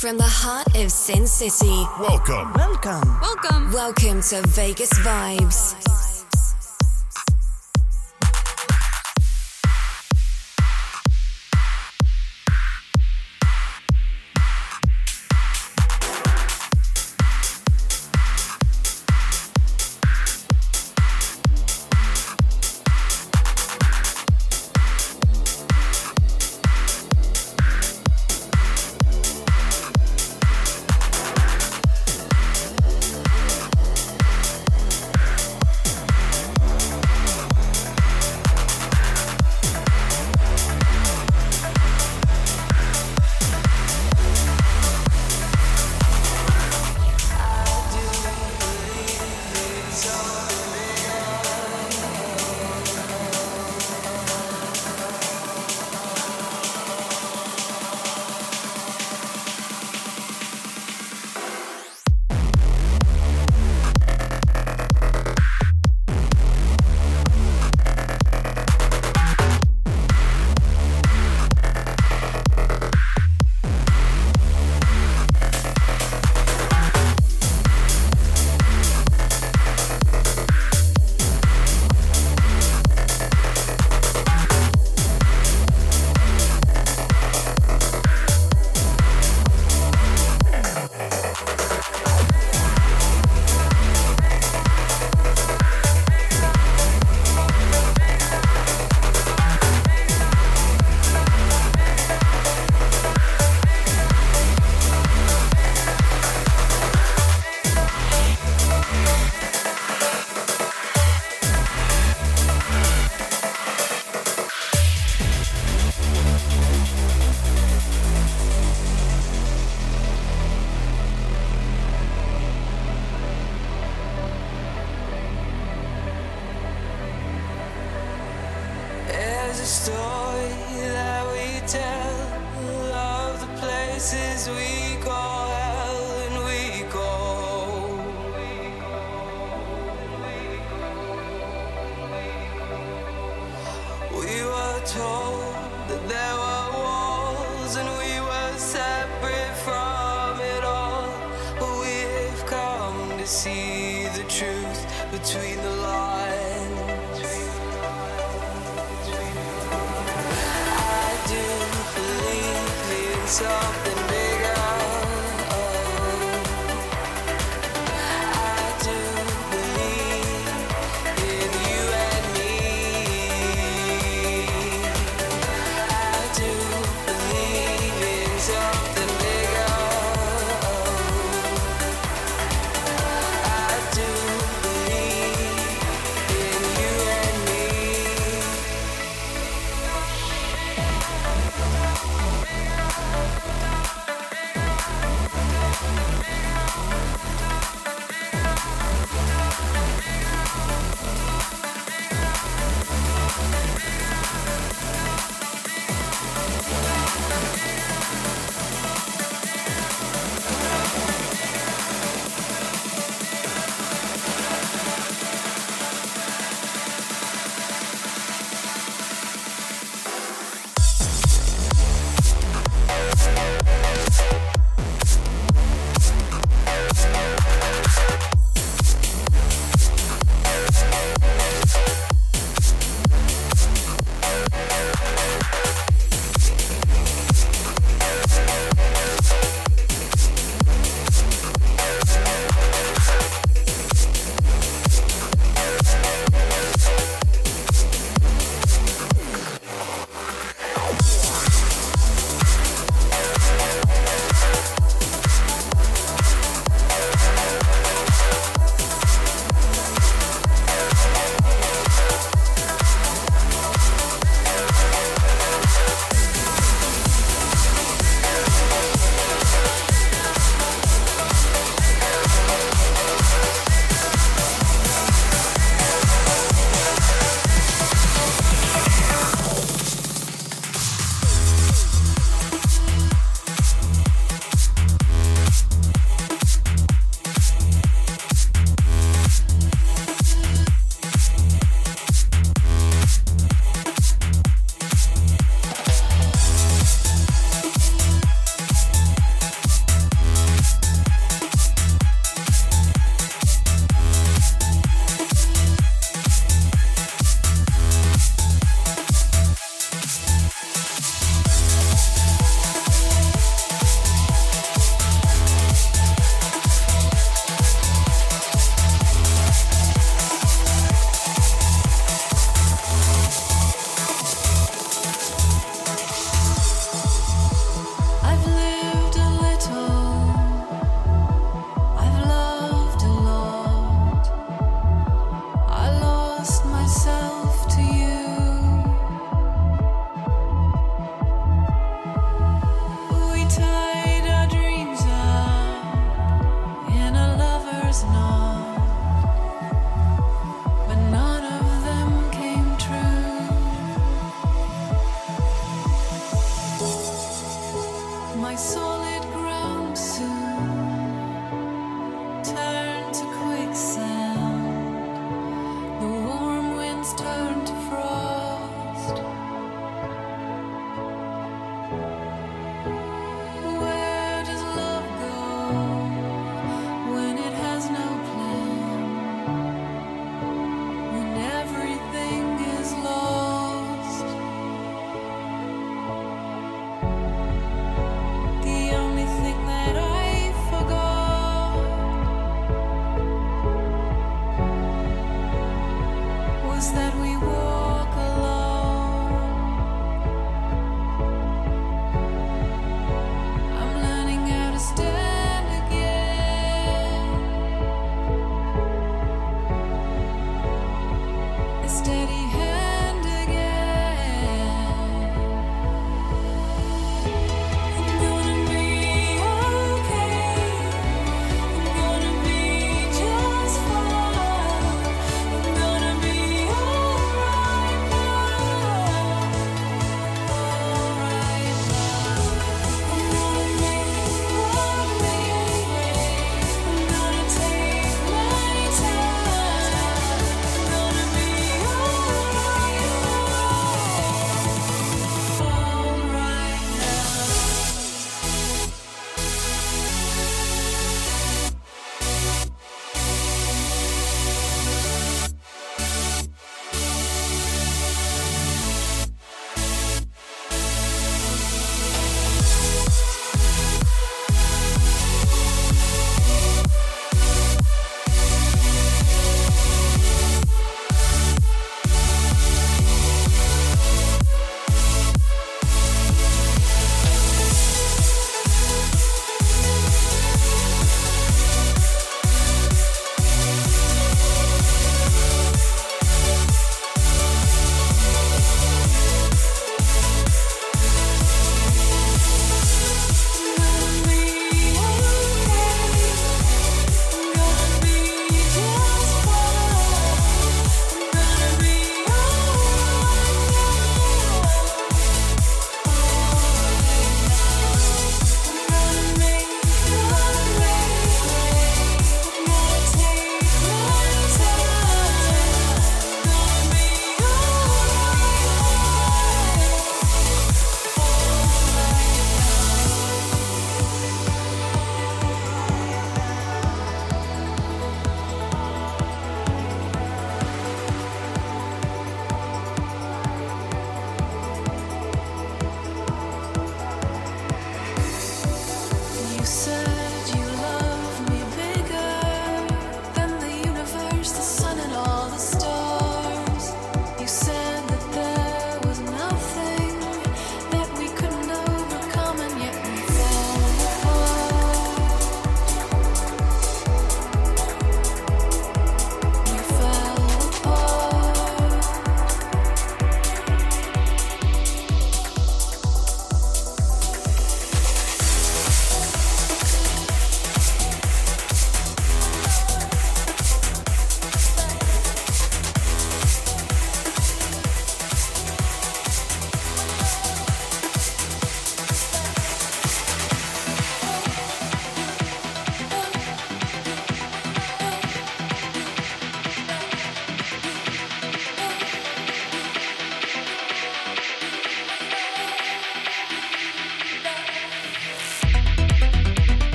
From the heart of Sin City. Welcome. Welcome. Welcome. Welcome to Vegas Vibes.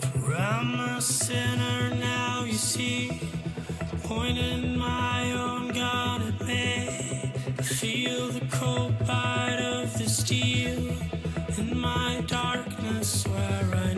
For I'm a sinner now, you see. Pointing my own gun at me. I feel the cold bite of the steel in my darkness where I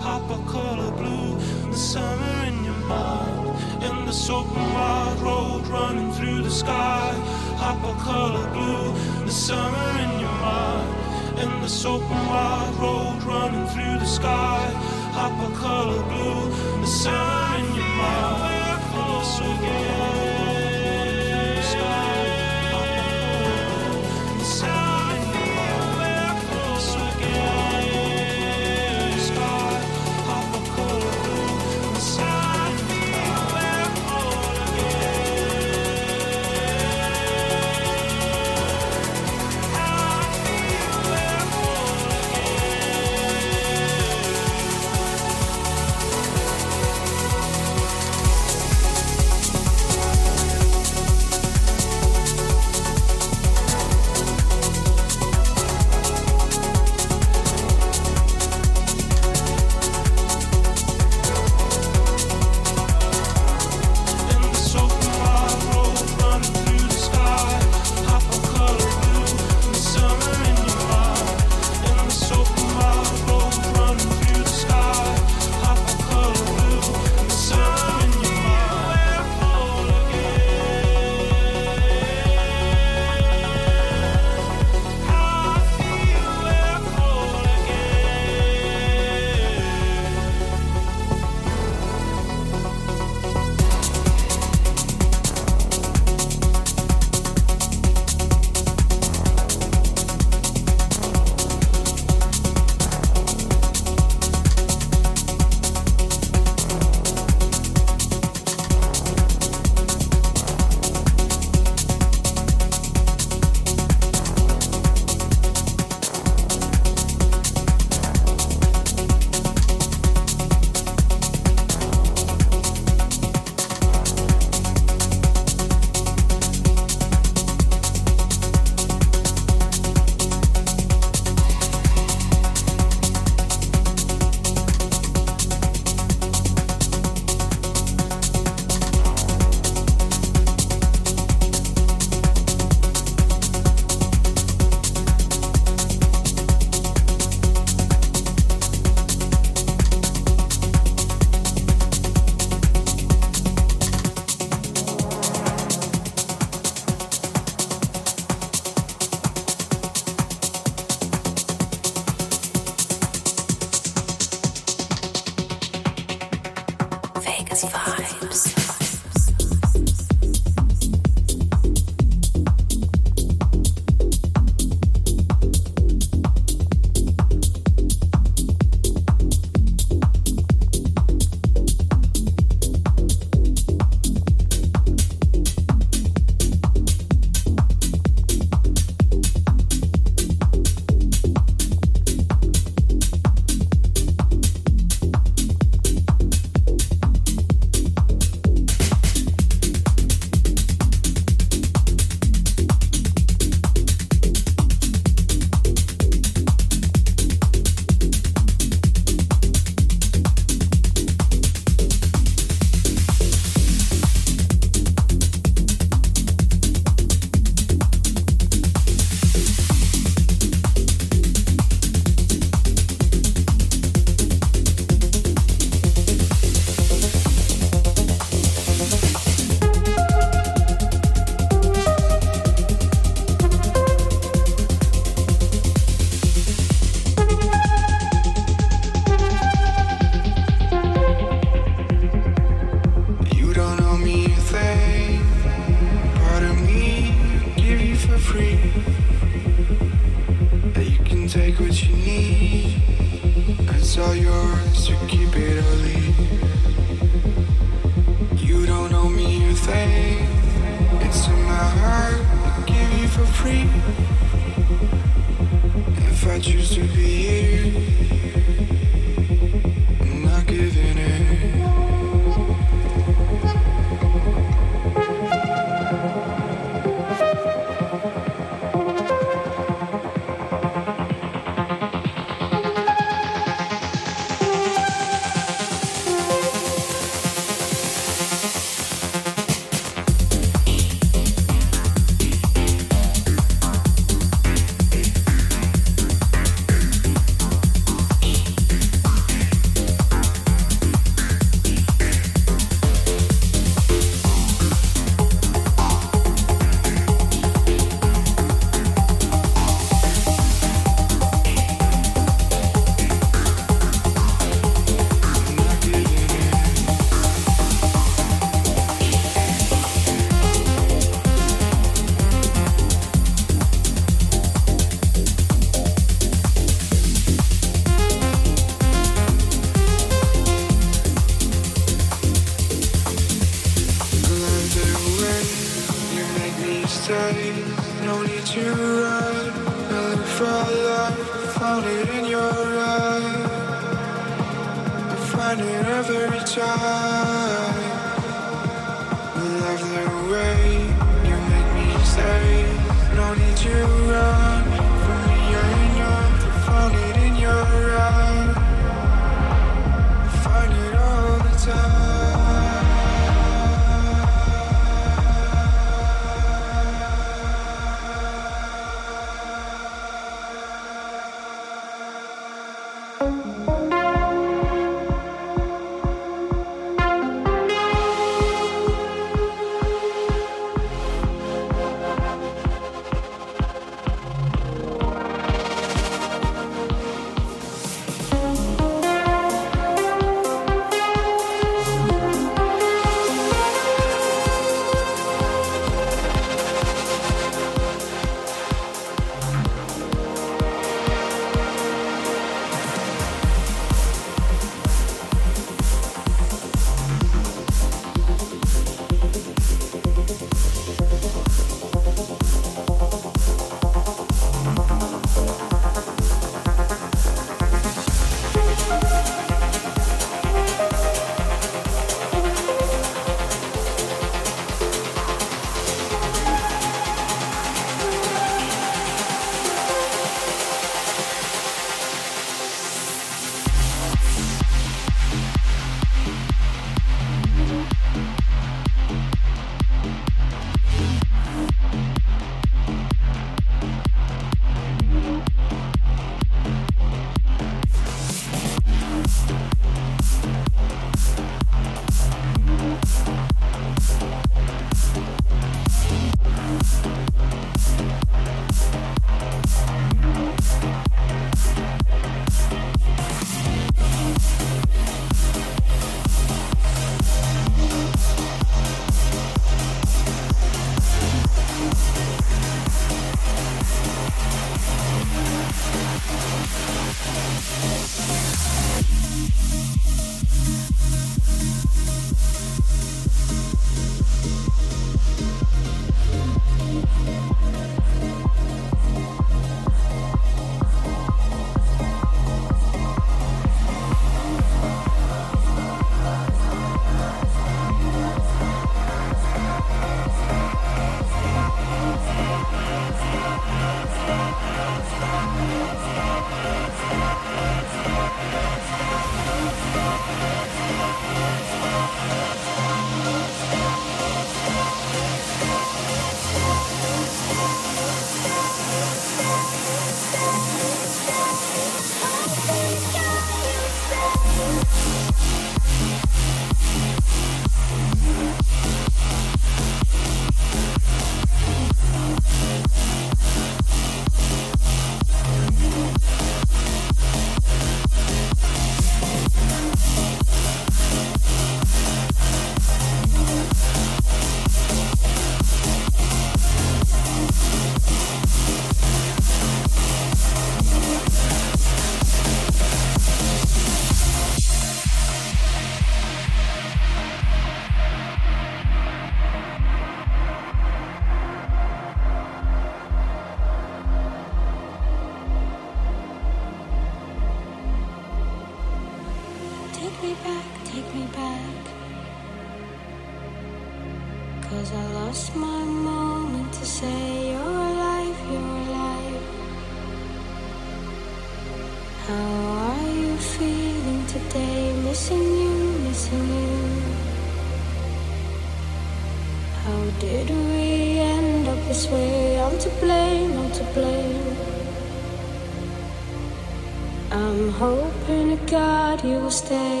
stay.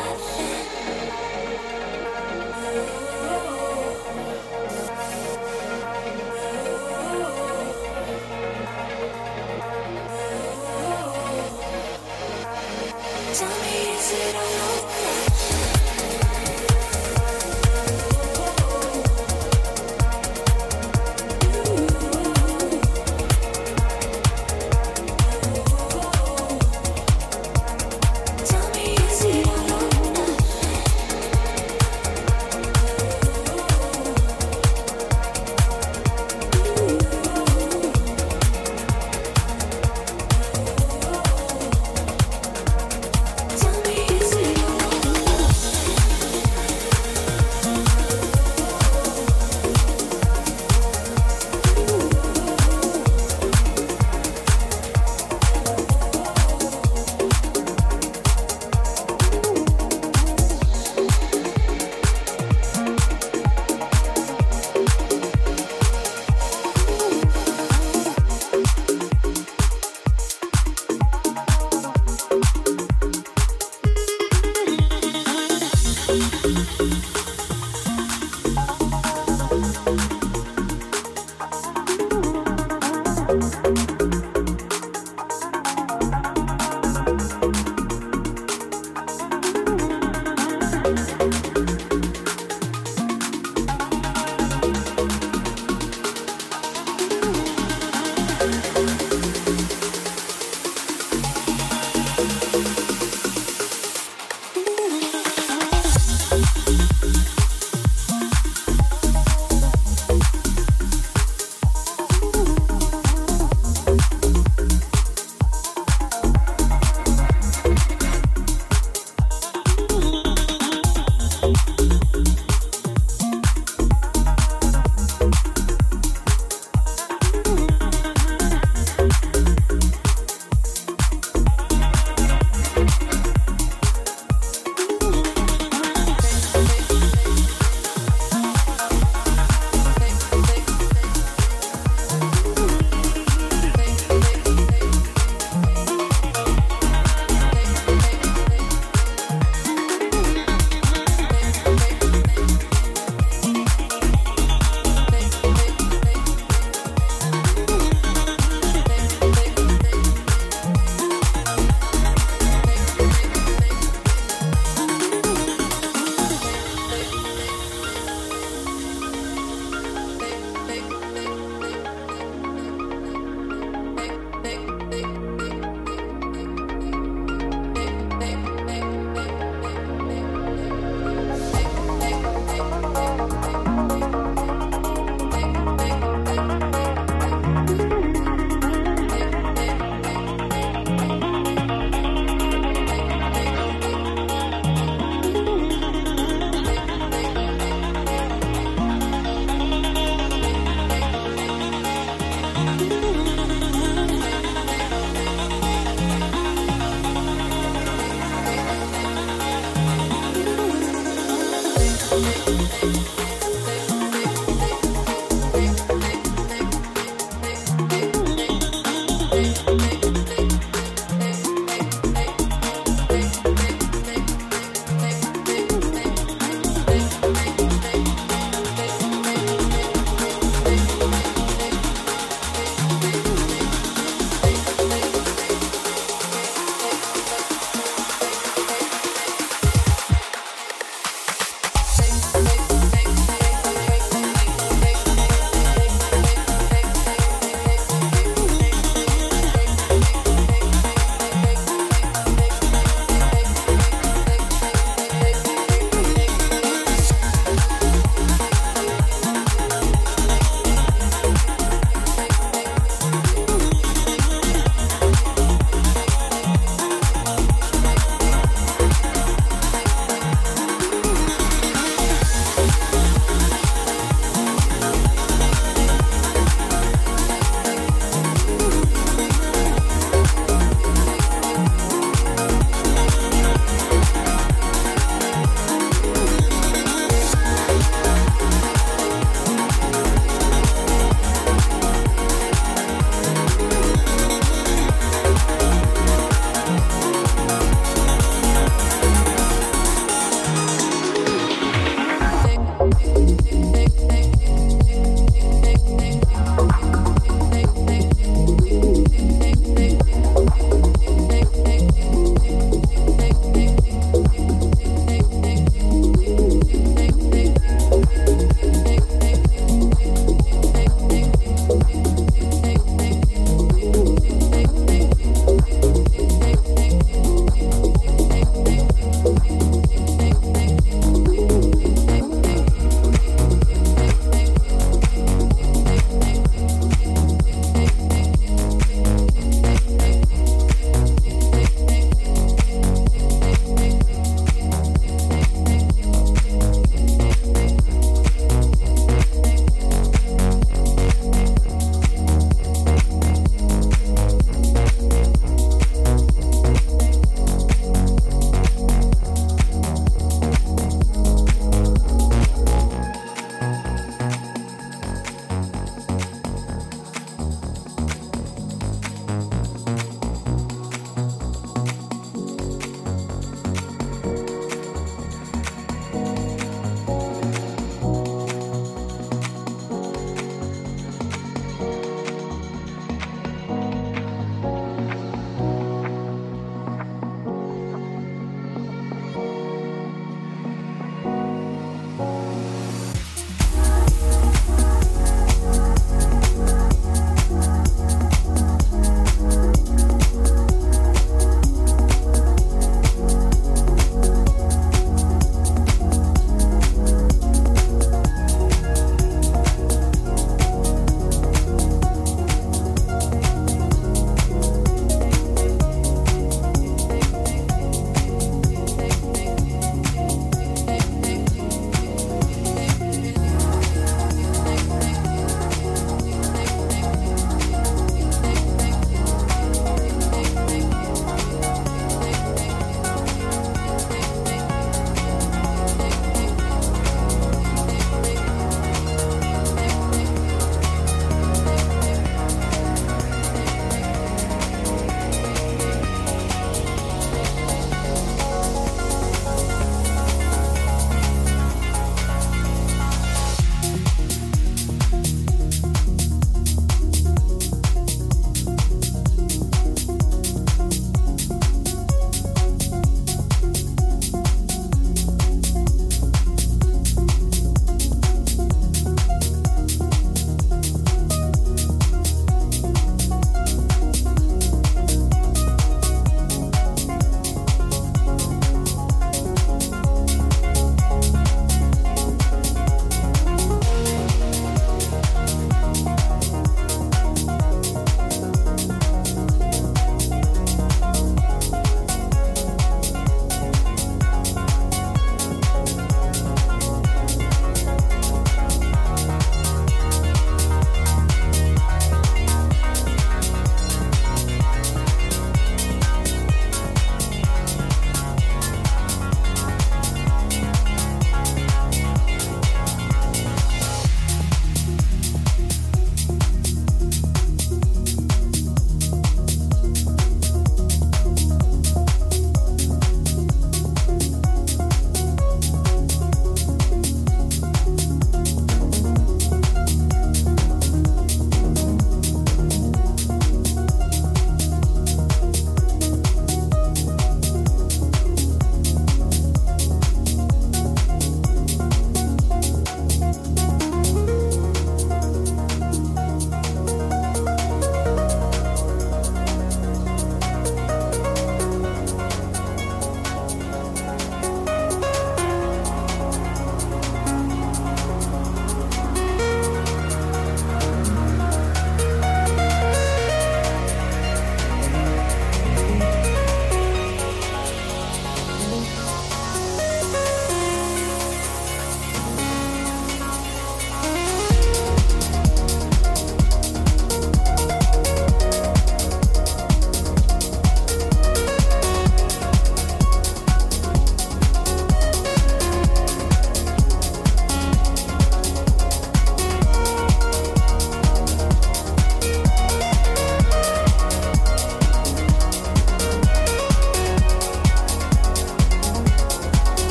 Bye.